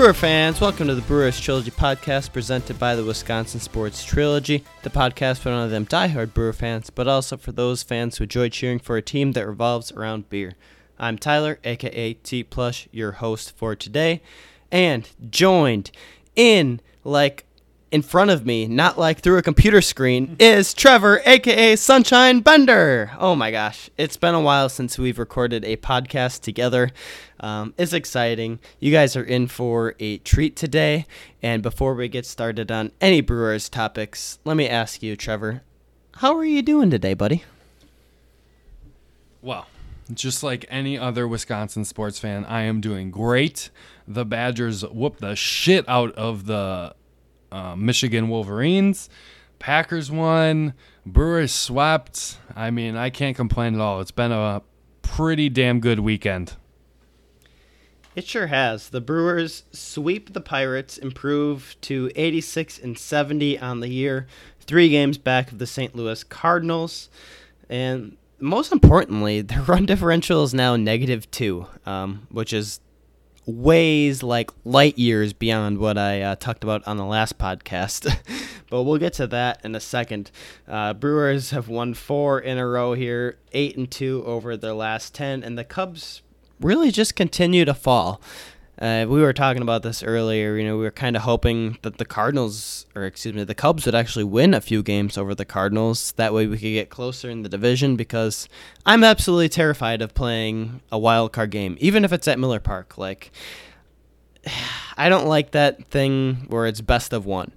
Brewer fans, welcome to the Brewers Trilogy podcast presented by the Wisconsin Sports Trilogy, the podcast for none of them diehard Brewer fans, but also for those fans who enjoy cheering for a team that revolves around beer. I'm Tyler, aka T Plush, your host for today, and joined in like in front of me, not like through a computer screen, is Trevor, aka Sunshine Bender. Oh my gosh, it's been a while since we've recorded a podcast together. Um, it's exciting. You guys are in for a treat today. And before we get started on any Brewers topics, let me ask you, Trevor, how are you doing today, buddy? Well, just like any other Wisconsin sports fan, I am doing great. The Badgers whooped the shit out of the uh, Michigan Wolverines. Packers won. Brewers swept. I mean, I can't complain at all. It's been a pretty damn good weekend. It sure has. The Brewers sweep the Pirates, improve to 86 and 70 on the year, three games back of the St. Louis Cardinals, and most importantly, their run differential is now negative two, um, which is ways like light years beyond what I uh, talked about on the last podcast. but we'll get to that in a second. Uh, Brewers have won four in a row here, eight and two over their last ten, and the Cubs really just continue to fall. Uh, we were talking about this earlier. You know, we were kind of hoping that the Cardinals, or excuse me, the Cubs would actually win a few games over the Cardinals. That way, we could get closer in the division. Because I'm absolutely terrified of playing a wild card game, even if it's at Miller Park. Like, I don't like that thing where it's best of one.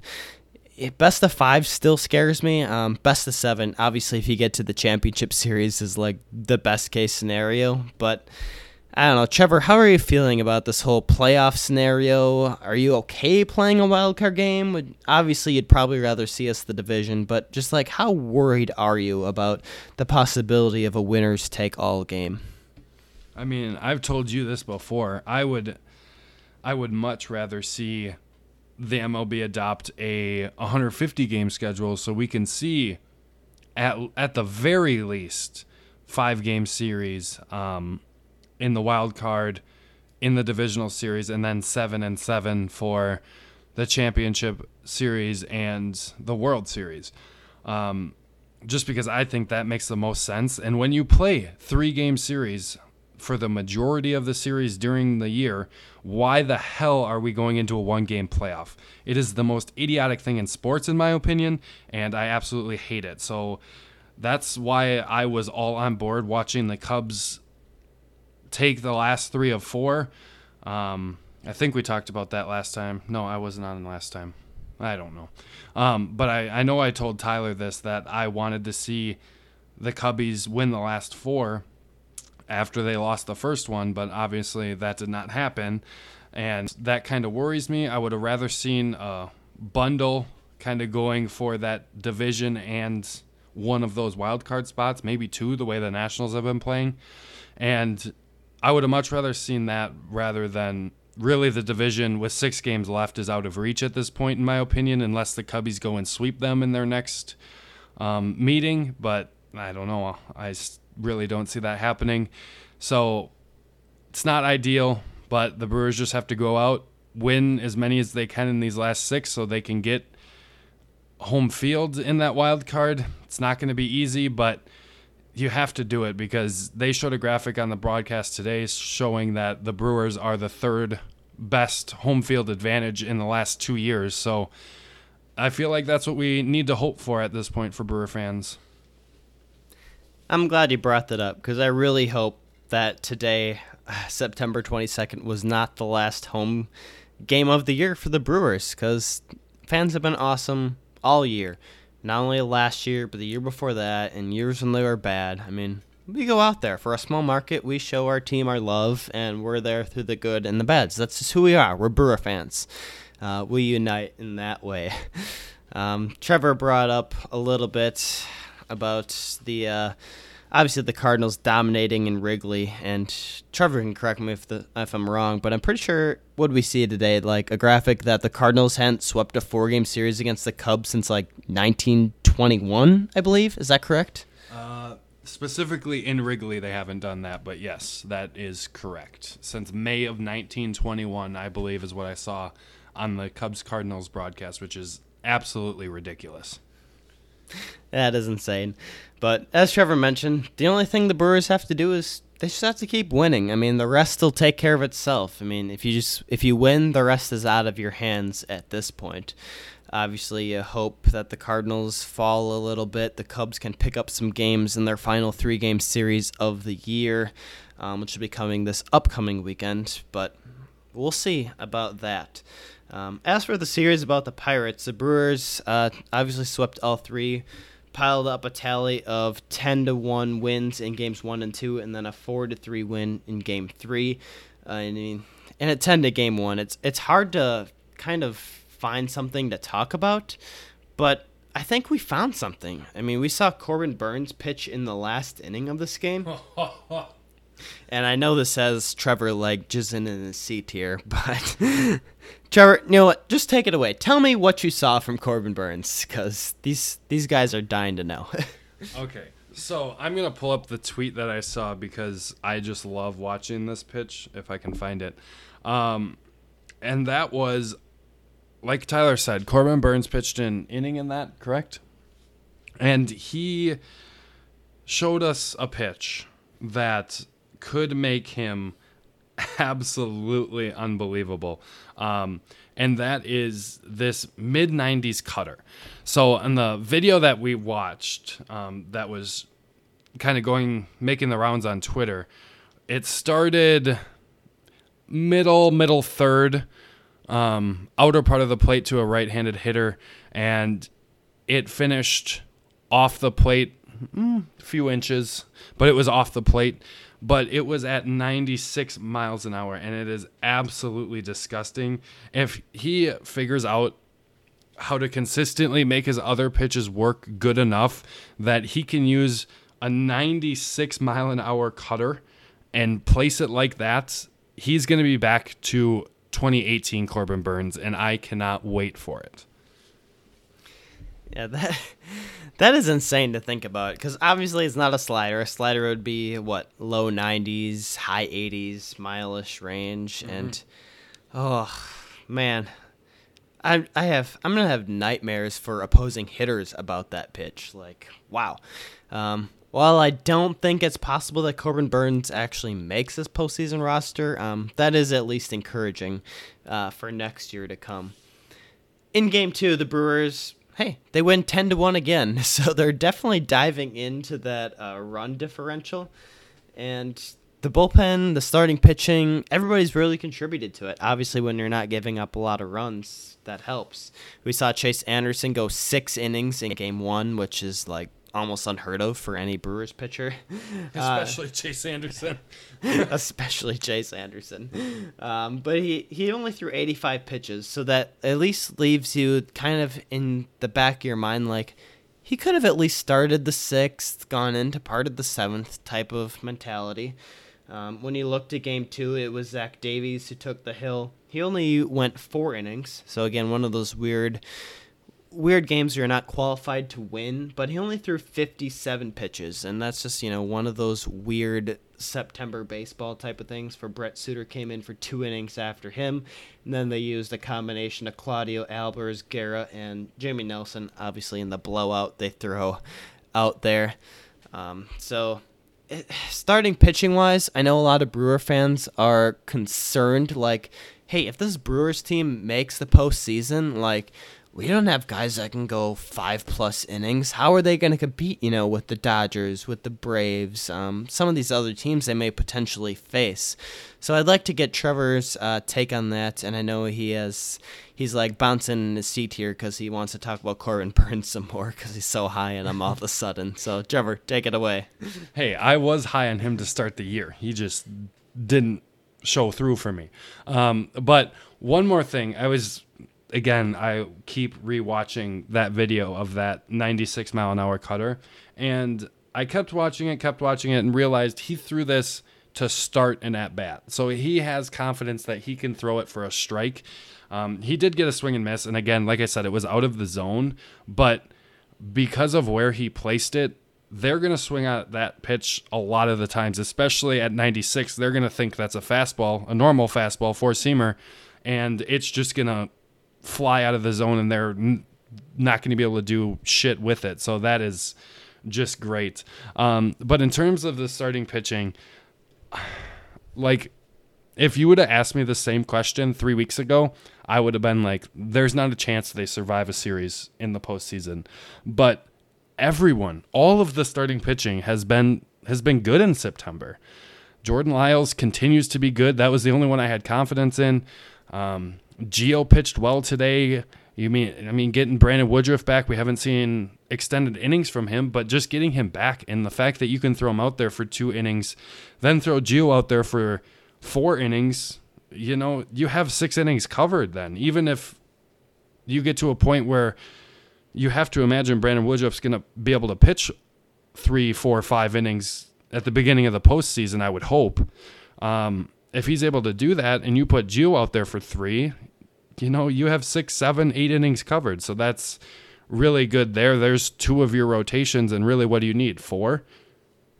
Best of five still scares me. Um, best of seven, obviously, if you get to the championship series, is like the best case scenario. But I don't know, Trevor. How are you feeling about this whole playoff scenario? Are you okay playing a wild card game? Would, obviously, you'd probably rather see us the division, but just like, how worried are you about the possibility of a winners take all game? I mean, I've told you this before. I would, I would much rather see the MLB adopt a 150 game schedule so we can see, at at the very least, five game series. Um, in the wild card in the divisional series and then 7 and 7 for the championship series and the world series. Um, just because i think that makes the most sense. And when you play three game series for the majority of the series during the year why the hell are we going into a one game playoff? It is the most idiotic thing in sports in my opinion and i absolutely hate it. So that's why i was all on board watching the cubs take the last three of four. Um, I think we talked about that last time. No, I wasn't on last time. I don't know. Um, but I, I know I told Tyler this that I wanted to see the Cubbies win the last four after they lost the first one, but obviously that did not happen. And that kind of worries me. I would have rather seen a bundle kind of going for that division and one of those wild card spots, maybe two, the way the Nationals have been playing. And I would have much rather seen that rather than really the division with six games left is out of reach at this point, in my opinion, unless the Cubbies go and sweep them in their next um, meeting. But I don't know. I really don't see that happening. So it's not ideal, but the Brewers just have to go out, win as many as they can in these last six so they can get home field in that wild card. It's not going to be easy, but you have to do it because they showed a graphic on the broadcast today showing that the Brewers are the third best home field advantage in the last two years. So I feel like that's what we need to hope for at this point for Brewer fans. I'm glad you brought that up because I really hope that today, September 22nd, was not the last home game of the year for the Brewers because fans have been awesome all year not only last year, but the year before that, and years when they were bad. I mean, we go out there for a small market. We show our team our love, and we're there through the good and the bad. That's just who we are. We're Brewer fans. Uh, we unite in that way. Um, Trevor brought up a little bit about the uh, obviously the Cardinals dominating in Wrigley, and Trevor can correct me if the if I'm wrong, but I'm pretty sure what we see today like a graphic that the Cardinals hadn't swept a four game series against the Cubs since like 1921, I believe. Is that correct? Uh, Specifically in Wrigley, they haven't done that, but yes, that is correct. Since May of 1921, I believe, is what I saw on the Cubs Cardinals broadcast, which is absolutely ridiculous. That is insane. But as Trevor mentioned, the only thing the Brewers have to do is they just have to keep winning. I mean, the rest will take care of itself. I mean, if you just if you win, the rest is out of your hands at this point. Obviously, you hope that the Cardinals fall a little bit. The Cubs can pick up some games in their final three game series of the year, um, which will be coming this upcoming weekend. But we'll see about that. Um, as for the series about the Pirates, the Brewers uh, obviously swept all three, piled up a tally of 10 to 1 wins in games 1 and 2, and then a 4 to 3 win in game 3. Uh, I mean, and at 10 to game 1, it's, it's hard to kind of find something to talk about, but I think we found something. I mean, we saw Corbin Burnes pitch in the last inning of this game. and I know this has Trevor like jizzing in his seat here, but Trevor, you know what? Just take it away. Tell me what you saw from Corbin Burnes, because these these guys are dying to know. okay, so I'm gonna pull up the tweet that I saw because I just love watching this pitch if I can find it, um, and that was like Tyler said, Corbin Burnes pitched an inning in that, correct? And he showed us a pitch that could make him absolutely unbelievable. Um, and that is this mid 90s cutter. So, in the video that we watched, um, that was kind of going, making the rounds on Twitter, it started middle, middle third um, outer part of the plate to a right-handed hitter, and it finished off the plate mm, a few inches, but it was off the plate. But it was at 96 miles an hour, and it is absolutely disgusting. If he figures out how to consistently make his other pitches work good enough that he can use a 96 mile an hour cutter and place it like that, he's going to be back to 2018 Corbin Burnes, and I cannot wait for it. Yeah, that that is insane to think about because obviously it's not a slider. A slider would be what low 90s, high 80s, mileish range, mm-hmm. and oh man, I I have I'm gonna have nightmares for opposing hitters about that pitch. Like wow, um, while I don't think it's possible that Corbin Burnes actually makes this postseason roster, um, that is at least encouraging uh, for next year to come. In game two, the Brewers, hey, they win 10 to 1 again. So they're definitely diving into that uh, run differential. And the bullpen, the starting pitching, everybody's really contributed to it. Obviously, when you're not giving up a lot of runs, that helps. We saw Chase Anderson go six innings in game one, which is like almost unheard of for any Brewers pitcher, especially uh, Chase Anderson. especially Chase Anderson. Um, but he he only threw 85 pitches, so that at least leaves you kind of in the back of your mind like he could have at least started the sixth, gone into part of the seventh type of mentality. Um, when he looked at game two, it was Zach Davies who took the hill. He only went four innings, so again, one of those weird weird games you're not qualified to win, but he only threw 57 pitches, and that's just, you know, one of those weird September baseball type of things. For Brent Suter came in for two innings after him, and then they used a combination of Claudio Albers, Guerra, and Jimmy Nelson, obviously in the blowout they throw out there. Um, so, it, starting pitching wise, I know a lot of Brewer fans are concerned, like, hey, if this Brewers team makes the postseason, like, we don't have guys that can go five plus innings. How are they going to compete, you know, with the Dodgers, with the Braves, um, some of these other teams they may potentially face? So I'd like to get Trevor's uh, take on that, and I know he has he's like bouncing in his seat here because he wants to talk about Corbin Burnes some more because he's so high on him all of a sudden. So Trevor, take it away. Hey, I was high on him to start the year. He just didn't show through for me. Um, but one more thing, I was again, I keep rewatching that video of that 96 mile an hour cutter, and I kept watching it, kept watching it, and realized he threw this to start an at bat. So he has confidence that he can throw it for a strike. Um, he did get a swing and miss, and again, like I said, it was out of the zone, but because of where he placed it, they're going to swing at that pitch a lot of the times, especially at 96. They're going to think that's a fastball, a normal fastball, four seamer, and it's just going to fly out of the zone and they're n- not going to be able to do shit with it. So that is just great. Um, but in terms of the starting pitching, like if you would have asked me the same question three weeks ago, I would have been like, there's not a chance they survive a series in the postseason. But everyone, all of the starting pitching has been has been good in September. Jordan Lyles continues to be good. That was the only one I had confidence in. Um, Gio pitched well today. You mean I mean getting Brandon Woodruff back? We haven't seen extended innings from him, but just getting him back and the fact that you can throw him out there for two innings, then throw Gio out there for four innings, you know, you have six innings covered then. Even if you get to a point where you have to imagine Brandon Woodruff's going to be able to pitch three, four, five innings at the beginning of the postseason, I would hope. Um, if he's able to do that and you put Gio out there for three, you know, you have six, seven, eight innings covered. So that's really good there. There's two of your rotations, and really, what do you need? Four?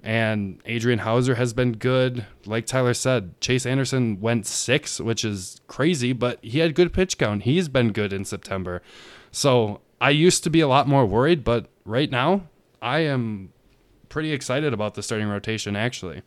And Adrian Houser has been good. Like Tyler said, Chase Anderson went six, which is crazy, but he had good pitch count. He's been good in September. So I used to be a lot more worried, but right now I am pretty excited about the starting rotation, actually.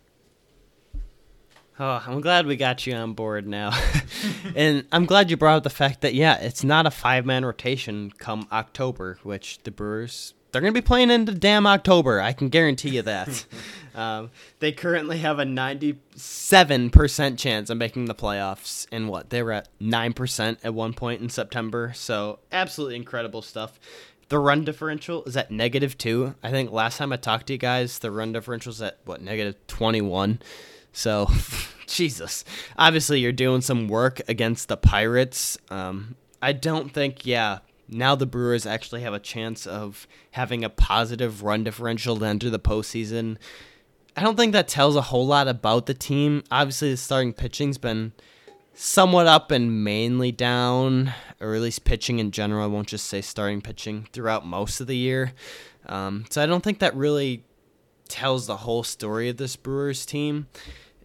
Oh, I'm glad we got you on board now. and I'm glad you brought up the fact that, yeah, it's not a five man rotation come October, which the Brewers they're going to be playing into damn October. I can guarantee you that. um, they currently have a 97% chance of making the playoffs. And what? They were at 9% at one point in September. So, absolutely incredible stuff. The run differential is at negative two. I think last time I talked to you guys, the run differential is at what, negative 21. So, Jesus. Obviously, you're doing some work against the Pirates. Um, I don't think, yeah, now the Brewers actually have a chance of having a positive run differential to enter the postseason. I don't think that tells a whole lot about the team. Obviously, the starting pitching's been somewhat up and mainly down, or at least pitching in general. I won't just say starting pitching throughout most of the year. Um, so I don't think that really tells the whole story of this Brewers team.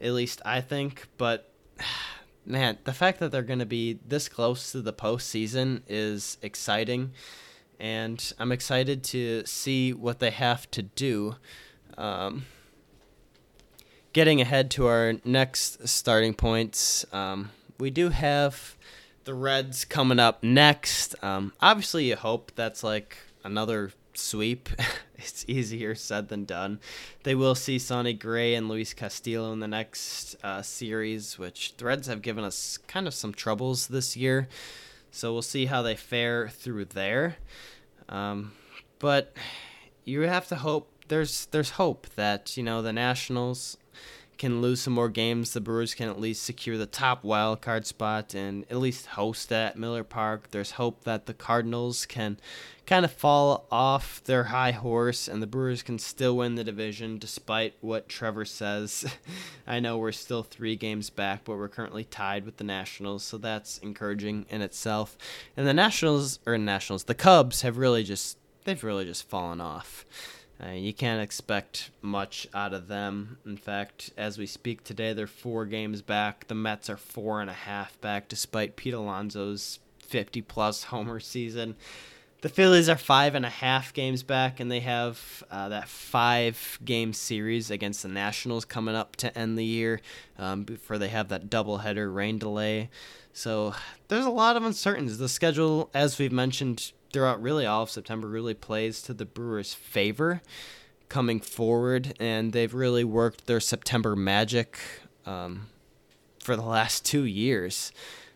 At least I think. But man, the fact that they're going to be this close to the postseason is exciting, and I'm excited to see what they have to do. Um, getting ahead to our next starting points, um, we do have the Reds coming up next. Um, obviously, you hope that's like another sweep. it's easier said than done. They will see Sonny Gray and Luis Castillo in the next uh, series, which the Reds have given us kind of some troubles this year. So we'll see how they fare through there. Um, but you have to hope there's there's hope that you know the Nationals can lose some more games, the Brewers can at least secure the top wild card spot and at least host at Miller Park. There's hope that the Cardinals can kind of fall off their high horse and the Brewers can still win the division despite what Trevor says. I know we're still 3 games back, but we're currently tied with the Nationals, so that's encouraging in itself. And the Nationals or Nationals, the Cubs have really just they've really just fallen off. Uh, you can't expect much out of them. In fact, as we speak today, they're four games back. The Mets are four and a half back, despite Pete Alonso's 50 plus homer season. The Phillies are five and a half games back, and they have uh, that five game series against the Nationals coming up to end the year um, before they have that doubleheader rain delay. So there's a lot of uncertainties. The schedule, as we've mentioned, throughout really all of September really plays to the Brewers' favor coming forward, and they've really worked their September magic um, for the last two years.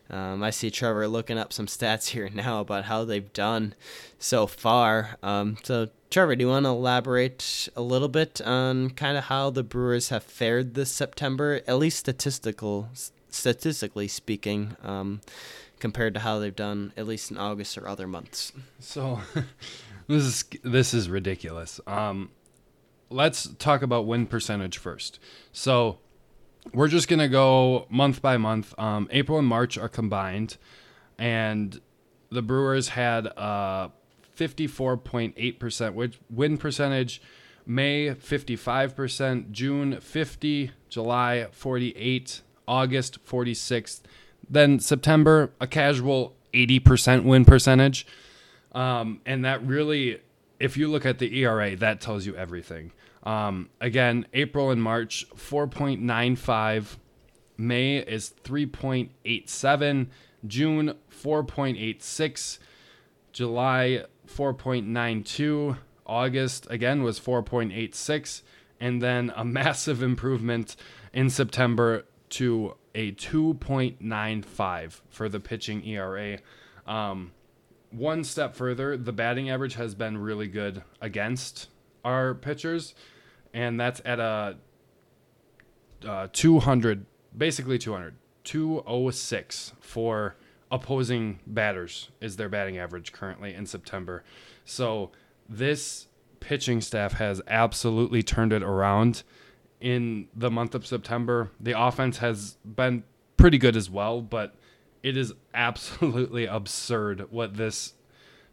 Um, I see Trevor looking up some stats here now about how they've done so far. Um, so, Trevor, do you want to elaborate a little bit on kind of how the Brewers have fared this September, at least statistical, statistically speaking? Um, compared to how they've done at least in August or other months. So this is this is ridiculous. Um, let's talk about win percentage first. So we're just gonna go month by month. Um, April and March are combined, and the Brewers had a 54.8% win percentage. May 55%, June 50, July 48, August 46th. Then September a casual 80% win percentage. Um, and that really if you look at the ERA, that tells you everything. Um, again, April and March 4.95, May is 3.87, June 4.86, July 4.92, August again was 4.86, and then a massive improvement in September to a 2.95 for the pitching ERA. Um, one step further, the batting average has been really good against our pitchers, and that's at a uh, 200, basically 200, 206 for opposing batters is their batting average currently in September. So this pitching staff has absolutely turned it around in the month of September. The offense has been pretty good as well, but it is absolutely absurd what this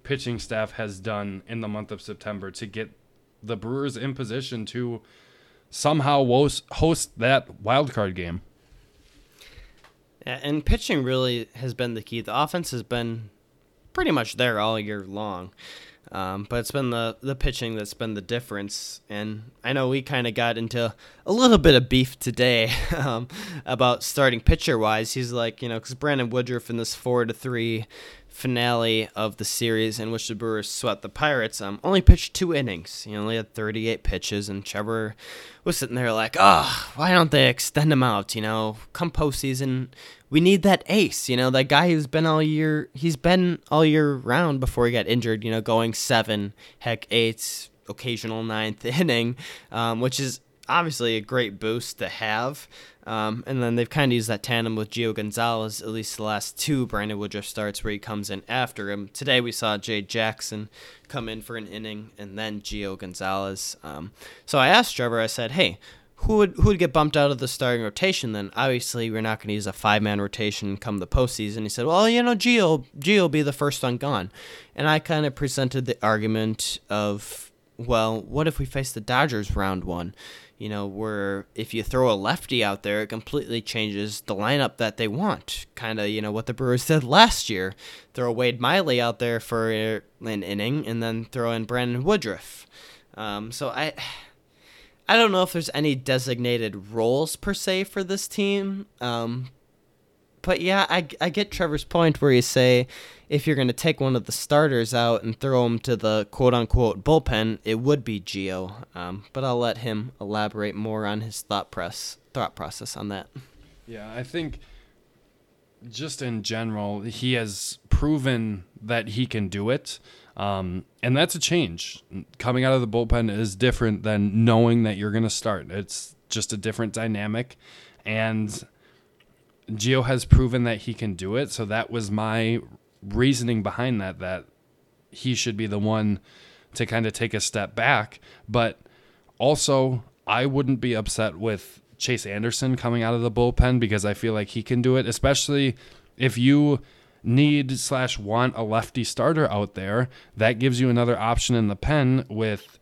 pitching staff has done in the month of September to get the Brewers in position to somehow host that wild card game. And pitching really has been the key. The offense has been pretty much there all year long. Um, but it's been the, the pitching that's been the difference. And I know we kind of got into a little bit of beef today um, about starting pitcher wise. He's like, you know, because Brandon Woodruff in this 4 to 3 finale of the series in which the Brewers swept the Pirates, um, only pitched two innings. He only had 38 pitches, and Trevor was sitting there like, oh, why don't they extend him out? You know, come postseason, we need that ace. You know, that guy who's been all year, he's been all year round before he got injured. You know, going seven, heck, eight, occasional ninth inning, um, which is obviously a great boost to have. Um, and then they've kind of used that tandem with Gio Gonzalez, at least the last two Brandon Woodruff starts where he comes in after him. Today we saw Jay Jackson come in for an inning and then Gio Gonzalez. Um, so I asked Trevor, I said, hey, who would who would get bumped out of the starting rotation then? Obviously, we're not going to use a five man rotation come the postseason. He said, "Well, you know, Gio Gio will be the first one gone," and I kind of presented the argument of, well, what if we face the Dodgers round one? You know, where if you throw a lefty out there, it completely changes the lineup that they want. Kind of, you know, what the Brewers did last year. Throw Wade Miley out there for an inning and then throw in Brandon Woodruff. Um, so I. I don't know if there's any designated roles per se for this team, um, but yeah, I, I get Trevor's point where you say if you're going to take one of the starters out and throw him to the quote unquote bullpen, it would be Gio. Um, but I'll let him elaborate more on his thought press thought process on that. Yeah, I think just in general, he has proven that he can do it. Um, and that's a change. Coming out of the bullpen is different than knowing that you're going to start. It's just a different dynamic. And Gio has proven that he can do it. So that was my reasoning behind that, that he should be the one to kind of take a step back. But also, I wouldn't be upset with Chase Anderson coming out of the bullpen because I feel like he can do it, especially if you need slash want a lefty starter out there. That gives you another option in the pen with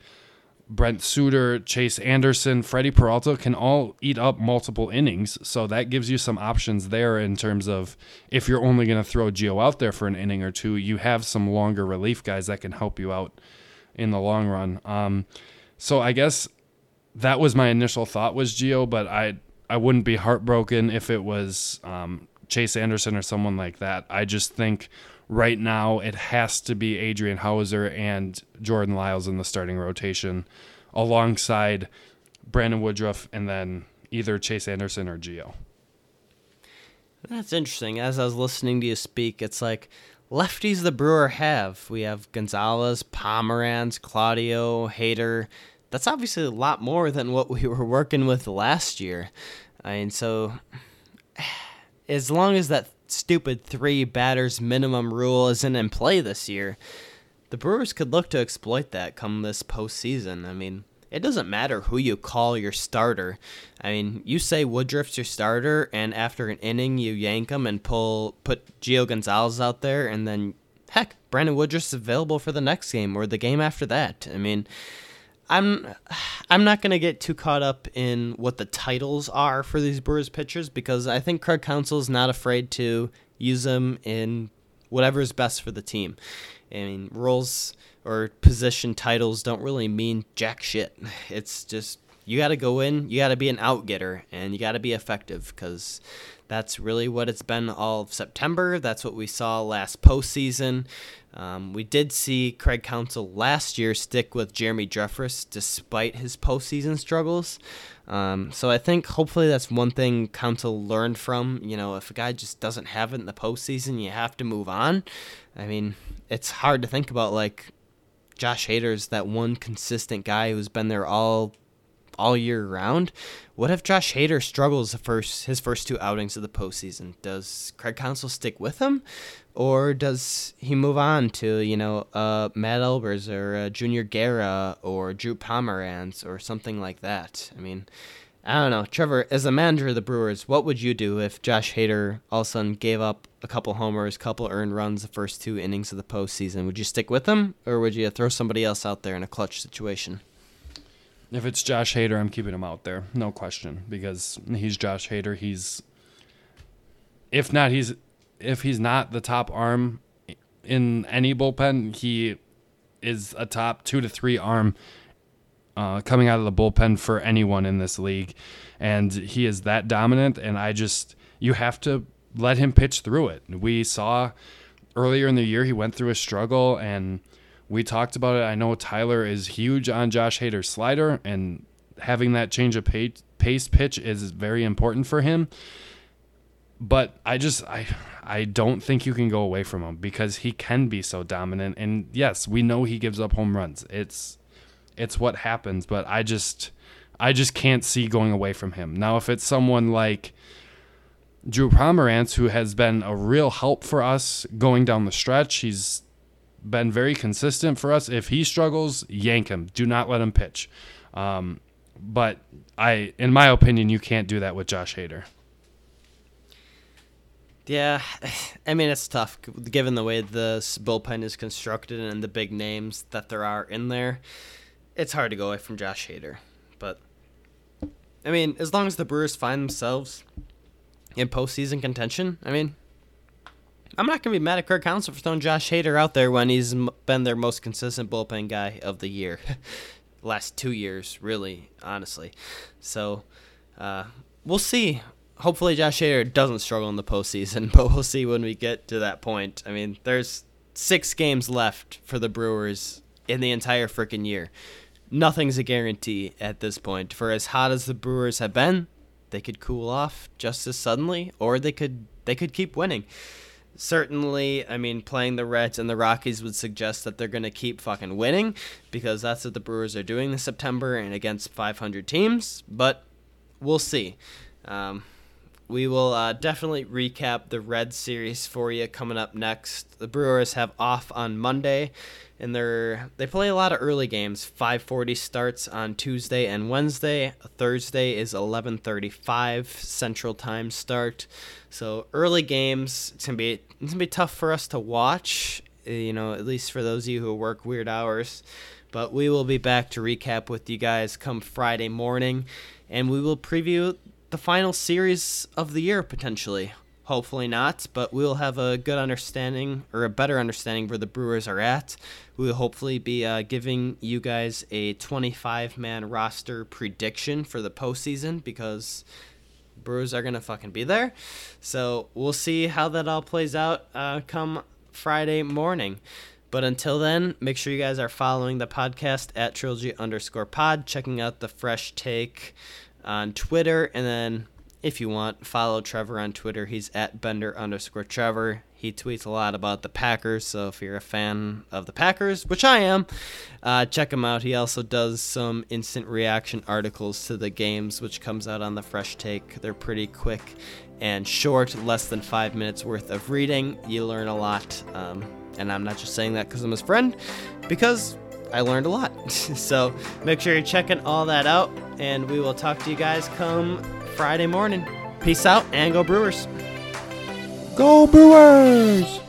Brent Suter, Chase Anderson, Freddie Peralta can all eat up multiple innings. So that gives you some options there in terms of if you're only going to throw Gio out there for an inning or two, you have some longer relief guys that can help you out in the long run. Um, so I guess that was my initial thought was Gio, but I I wouldn't be heartbroken if it was um, Chase Anderson or someone like that. I just think right now it has to be Adrian Houser and Jordan Lyles in the starting rotation alongside Brandon Woodruff and then either Chase Anderson or Gio. That's interesting. As I was listening to you speak, it's like lefties the Brewer have. We have Gonzalez, Pomeranz, Claudio, Hader. That's obviously a lot more than what we were working with last year. I mean, so as long as that stupid three batters minimum rule isn't in play this year, the Brewers could look to exploit that come this postseason. I mean, it doesn't matter who you call your starter. I mean, you say Woodruff's your starter, and after an inning, you yank him and pull put Gio Gonzalez out there, and then heck, Brandon Woodruff's available for the next game or the game after that. I mean, I'm I'm not gonna get too caught up in what the titles are for these Brewers pitchers because I think Craig Counsell's not afraid to use them in whatever is best for the team. I mean, roles or position titles don't really mean jack shit. It's just you got to go in, you got to be an out getter, and you got to be effective because that's really what it's been all of September. That's what we saw last postseason. Um, we did see Craig Counsell last year stick with Jeremy Jeffress despite his postseason struggles. Um, so I think hopefully that's one thing Counsell learned from. You know, if a guy just doesn't have it in the postseason, you have to move on. I mean, it's hard to think about like Josh Hader's that one consistent guy who's been there all all year round. What if Josh Hader struggles the first his first two outings of the postseason? Does Craig Counsell stick with him, or does he move on to you know uh, Matt Albers or uh, Junior Guerra or Drew Pomeranz or something like that? I mean. I don't know, Trevor. As a manager of the Brewers, what would you do if Josh Hader all of a sudden gave up a couple homers, couple earned runs the first two innings of the postseason? Would you stick with him, or would you throw somebody else out there in a clutch situation? If it's Josh Hader, I'm keeping him out there, no question, because he's Josh Hader. He's if not he's if he's not the top arm in any bullpen, he is a top two to three arm uh, coming out of the bullpen for anyone in this league, and he is that dominant. And I just you have to let him pitch through it. We saw earlier in the year he went through a struggle and we talked about it. I know Tyler is huge on Josh Hader's slider, and having that change of pace pitch is very important for him. But I just I I don't think you can go away from him because he can be so dominant. And yes, we know he gives up home runs. It's it's what happens. But I just I just can't see going away from him. Now, if it's someone like Drew Pomeranz, who has been a real help for us going down the stretch, he's been very consistent for us. If he struggles, yank him. Do not let him pitch. Um, but I, in my opinion, you can't do that with Josh Hader. Yeah, I mean it's tough given the way the bullpen is constructed and the big names that there are in there. It's hard to go away from Josh Hader, but I mean, as long as the Brewers find themselves in postseason contention, I mean, I'm not going to be mad at Kirk Counsell for throwing Josh Hader out there when he's been their most consistent bullpen guy of the year. Last two years, really, honestly. So, uh, we'll see. Hopefully, Josh Hader doesn't struggle in the postseason, but we'll see when we get to that point. I mean, there's six games left for the Brewers in the entire freaking year. Nothing's a guarantee at this point. For as hot as the Brewers have been, they could cool off just as suddenly, or they could they could keep winning certainly, I mean, playing the Reds and the Rockies would suggest that they're going to keep fucking winning because that's what the Brewers are doing this September and against 500 teams. But we'll see. Um, we will uh, definitely recap the Red series for you coming up next. The Brewers have off on Monday, and they're they play a lot of early games. 5:40 starts on Tuesday and Wednesday. Thursday is 11:35 Central Time start. So early games, it's gonna be it's gonna be tough for us to watch. Eh, you know, at least for those of you who work weird hours. But we will be back to recap with you guys come Friday morning, and we will preview the final series of the year potentially. Hopefully not, but we'll have a good understanding or a better understanding where the Brewers are at. We will hopefully be uh, giving you guys a 25 man roster prediction for the postseason because Brewers are going to fucking be there. So we'll see how that all plays out uh, come Friday morning. But until then, make sure you guys are following the podcast at trilogy underscore pod, checking out the fresh take on Twitter, and then if you want, follow Trevor on Twitter. He's at Bender underscore Trevor. He tweets a lot about the Packers, so if you're a fan of the Packers, which I am, uh, check him out. He also does some instant reaction articles to the games, which comes out on the Fresh Take. They're pretty quick and short, less than five minutes worth of reading. You learn a lot, um, and I'm not just saying that because I'm his friend, because I learned a lot. so make sure you're checking all that out, and we will talk to you guys come Friday morning. Peace out and go Brewers. Go Brewers!